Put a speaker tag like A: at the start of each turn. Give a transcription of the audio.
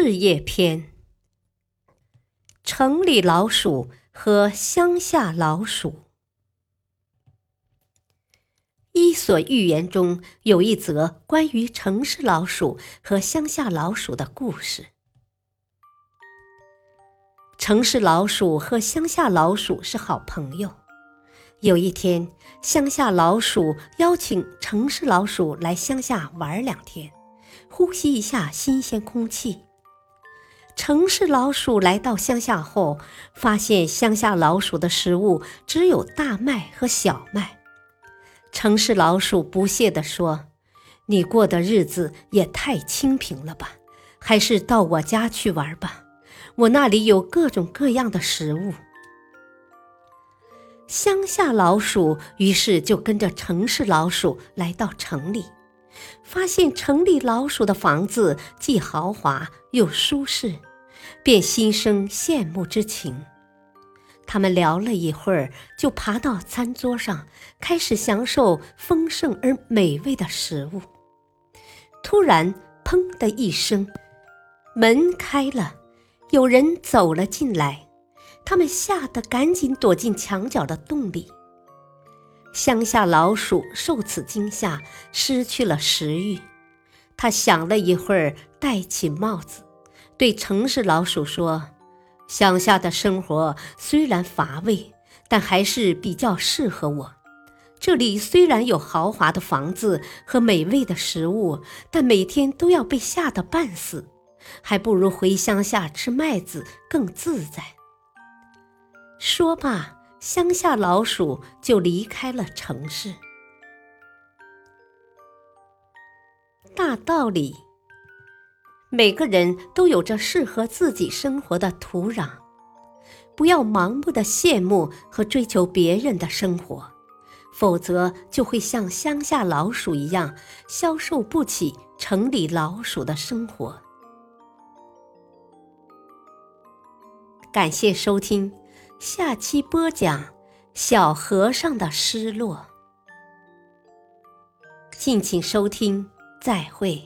A: 事业篇：城里老鼠和乡下老鼠。伊索寓言中有一则关于城市老鼠和乡下老鼠的故事。城市老鼠和乡下老鼠是好朋友。有一天，乡下老鼠邀请城市老鼠来乡下玩两天。呼吸一下新鲜空气。城市老鼠来到乡下后，发现乡下老鼠的食物只有大麦和小麦。城市老鼠不屑地说：“你过的日子也太清贫了吧，还是到我家去玩吧，我那里有各种各样的食物。”乡下老鼠于是就跟着城市老鼠来到城里。发现城里老鼠的房子既豪华又舒适，便心生羡慕之情。他们聊了一会儿，就爬到餐桌上，开始享受丰盛而美味的食物。突然，砰的一声，门开了，有人走了进来。他们吓得赶紧躲进墙角的洞里。乡下老鼠受此惊吓，失去了食欲。他想了一会儿，戴起帽子，对城市老鼠说：“乡下的生活虽然乏味，但还是比较适合我。这里虽然有豪华的房子和美味的食物，但每天都要被吓得半死，还不如回乡下吃麦子更自在。”说罢。乡下老鼠就离开了城市。大道理，每个人都有着适合自己生活的土壤，不要盲目的羡慕和追求别人的生活，否则就会像乡下老鼠一样，消受不起城里老鼠的生活。感谢收听。下期播讲小和尚的失落，敬请收听，再会。